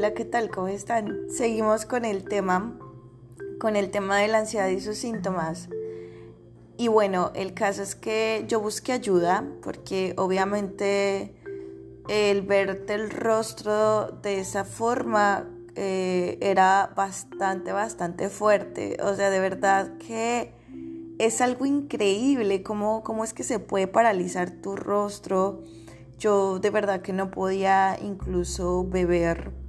Hola, ¿qué tal? ¿Cómo están? Seguimos con el tema, con el tema de la ansiedad y sus síntomas. Y bueno, el caso es que yo busqué ayuda porque obviamente el verte el rostro de esa forma eh, era bastante, bastante fuerte. O sea, de verdad que es algo increíble cómo, cómo es que se puede paralizar tu rostro. Yo de verdad que no podía incluso beber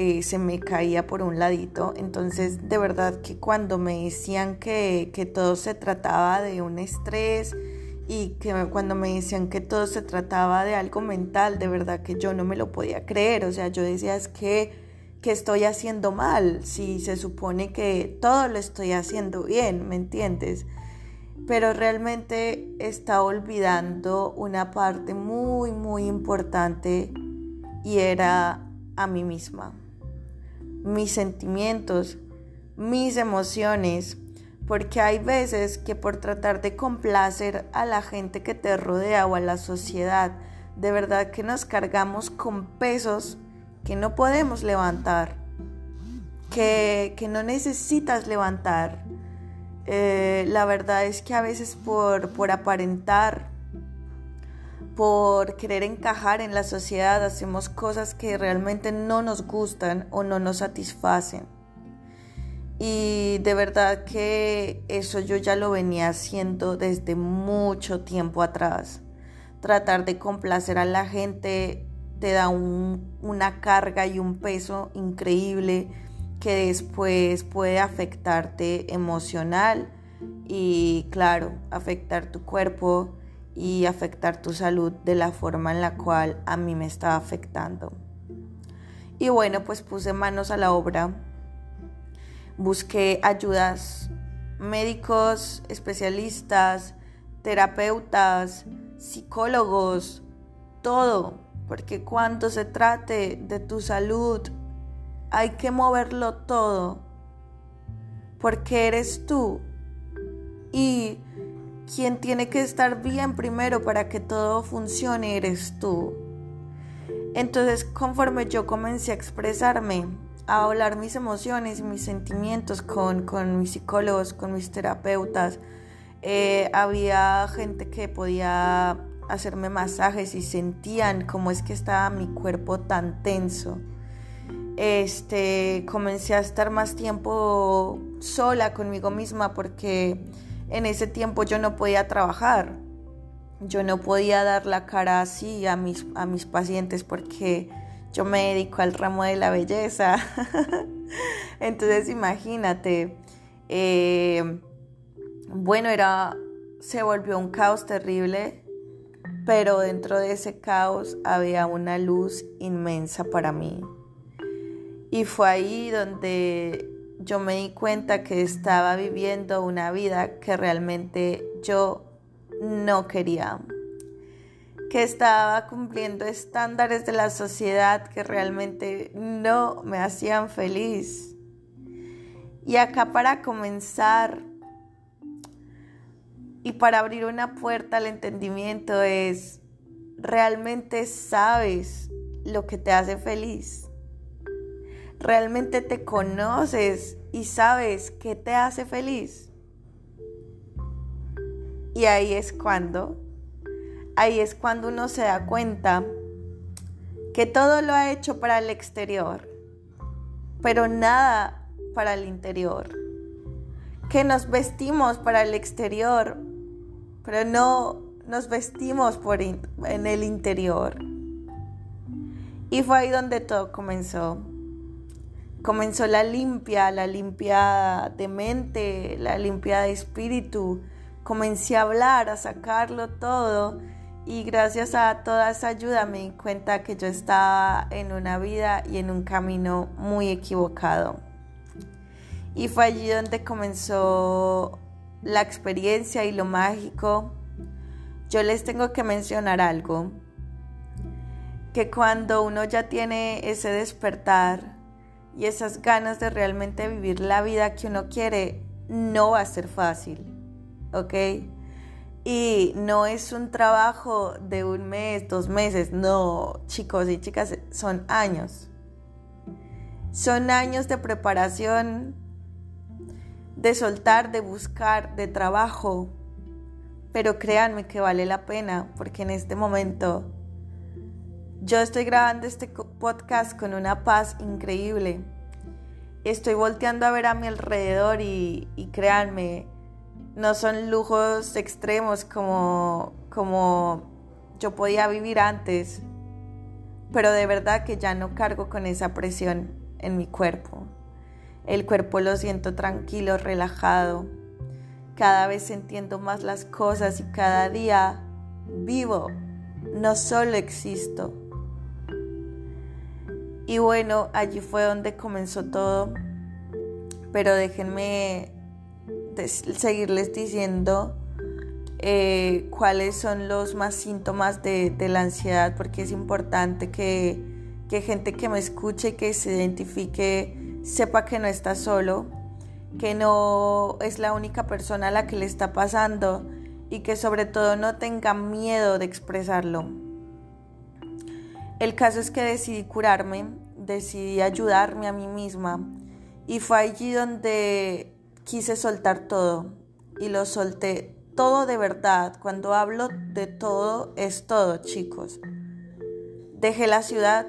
eh, se me caía por un ladito. Entonces, de verdad que cuando me decían que, que todo se trataba de un estrés y que cuando me decían que todo se trataba de algo mental, de verdad que yo no me lo podía creer. O sea, yo decía, es que, que estoy haciendo mal, si se supone que todo lo estoy haciendo bien, ¿me entiendes? Pero realmente está olvidando una parte muy, muy importante y era a mí misma mis sentimientos, mis emociones, porque hay veces que por tratar de complacer a la gente que te rodea o a la sociedad, de verdad que nos cargamos con pesos que no podemos levantar, que, no necesitas levantar. Eh, la verdad es que a veces por, por aparentar, por querer encajar en la sociedad hacemos cosas que realmente no nos gustan o no nos satisfacen. Y de verdad que eso yo ya lo venía haciendo desde mucho tiempo atrás. Tratar de complacer a la gente te da una carga y un peso increíble que después puede afectarte emocional y claro, afectar tu cuerpo y afectar tu salud de la forma en la cual a mí me estaba afectando. Y bueno, pues puse manos a la obra, busqué ayudas, médicos, especialistas, terapeutas, psicólogos, todo, porque cuando se trate de tu salud, hay que moverlo todo, porque eres tú. Y quien tiene que estar bien primero para que todo funcione eres tú. Entonces, conforme yo comencé a expresarme, a hablar mis emociones y mis sentimientos con, mis psicólogos, con mis terapeutas, eh, había gente que podía hacerme masajes y sentían cómo es que estaba mi cuerpo tan tenso. Este, comencé a estar más tiempo sola conmigo misma porque en ese tiempo yo no podía trabajar. Yo no podía dar la cara así a mis, a mis pacientes porque yo me dedico al ramo de la belleza. Entonces imagínate, eh, bueno, era, se volvió un caos terrible, pero dentro de ese caos había una luz inmensa para mí. Y fue ahí donde yo me di cuenta que estaba viviendo una vida que realmente yo no quería, que estaba cumpliendo estándares de la sociedad que realmente no me hacían feliz. Y acá para comenzar y para abrir una puerta al entendimiento es, ¿realmente sabes lo que te hace feliz? Realmente te conoces y sabes qué te hace feliz. Y ahí es cuando, ahí es cuando uno se da cuenta que todo lo ha hecho para el exterior, pero nada para el interior. Que nos vestimos para el exterior, pero no nos vestimos por en el interior. Y fue ahí donde todo comenzó comenzó la limpia, la limpia de mente, la limpia de espíritu. Comencé a hablar, a sacarlo todo y gracias a toda esa ayuda me di cuenta que yo estaba en una vida y en un camino muy equivocado. Y fue allí donde comenzó la experiencia y lo mágico. Yo les tengo que mencionar algo, que cuando uno ya tiene ese despertar, y esas ganas de realmente vivir la vida que uno quiere, no va a ser fácil, ¿ok? Y no es un trabajo de un mes, dos meses, no, chicos y chicas, son años. Son años de preparación, de soltar, de buscar, de trabajo. Pero créanme que vale la pena porque en este momento yo estoy grabando este podcast con una paz increíble. Estoy volteando a ver a mi alrededor y, créanme, no son lujos extremos como, como yo podía vivir antes, pero de verdad que ya no cargo con esa presión en mi cuerpo. El cuerpo lo siento tranquilo, relajado. Cada vez entiendo más las cosas y cada día vivo, no solo existo. Y bueno, allí fue donde comenzó todo. Pero déjenme seguirles diciendo eh, cuáles son los más síntomas de, la ansiedad, porque es importante que, gente que me escuche, que se identifique, sepa que no está solo, que no es la única persona a la que le está pasando y que sobre todo no tenga miedo de expresarlo. El caso es que decidí curarme, decidí ayudarme a mí misma y fue allí donde quise soltar todo y lo solté todo de verdad. Cuando hablo de todo, es todo, chicos. Dejé la ciudad,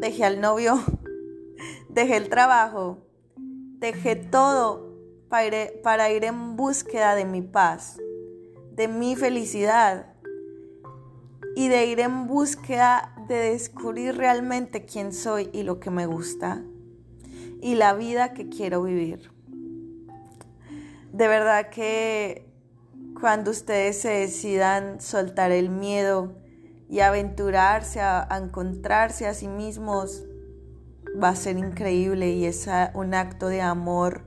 dejé al novio, dejé el trabajo, dejé todo para ir, para ir en búsqueda de mi paz, de mi felicidad y de ir en búsqueda de descubrir realmente quién soy y lo que me gusta y la vida que quiero vivir. De verdad que cuando ustedes se decidan soltar el miedo y aventurarse a, encontrarse a sí mismos, va a ser increíble y es un acto de amor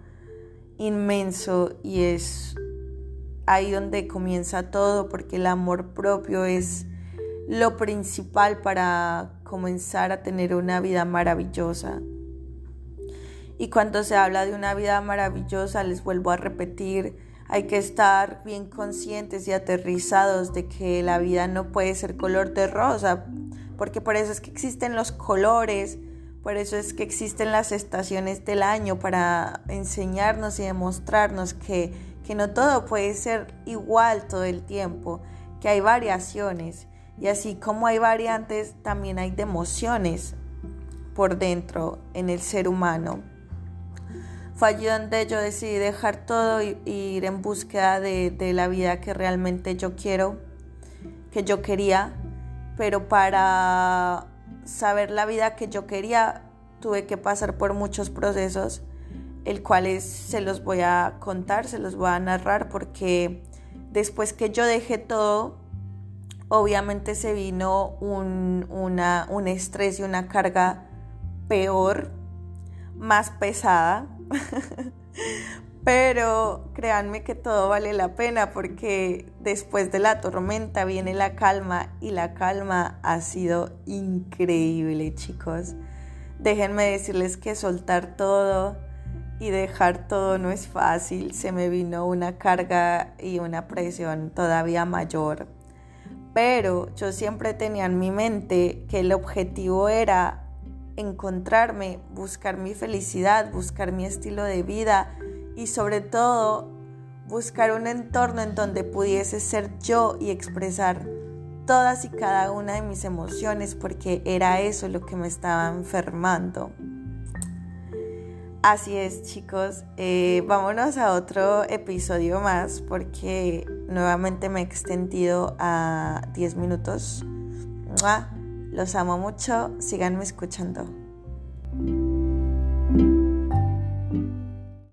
inmenso y es ahí donde comienza todo porque el amor propio es lo principal para comenzar a tener una vida maravillosa. Y cuando se habla de una vida maravillosa, les vuelvo a repetir, hay que estar bien conscientes y aterrizados de que la vida no puede ser color de rosa, porque por eso es que existen los colores, por eso es que existen las estaciones del año para enseñarnos y demostrarnos que, que no todo puede ser igual todo el tiempo, que hay variaciones. Y así como hay variantes, también hay de emociones por dentro en el ser humano. Fue allí donde yo decidí dejar todo y, ir en búsqueda de, la vida que realmente yo quiero, que yo quería, pero para saber la vida que yo quería tuve que pasar por muchos procesos, el cuales se los voy a contar, se los voy a narrar, porque después que yo dejé todo, obviamente se vino un, un estrés y una carga peor, más pesada, Pero créanme que todo vale la pena porque después de la tormenta viene la calma y la calma ha sido increíble, chicos. Déjenme decirles que soltar todo y dejar todo no es fácil. Se me vino una carga y una presión todavía mayor. Pero yo siempre tenía en mi mente que el objetivo era encontrarme, buscar mi felicidad, buscar mi estilo de vida y sobre todo buscar un entorno en donde pudiese ser yo y expresar todas y cada una de mis emociones porque era eso lo que me estaba enfermando. Así es chicos, eh, vámonos a otro episodio más porque nuevamente me he extendido a 10 minutos. Los amo mucho, síganme escuchando.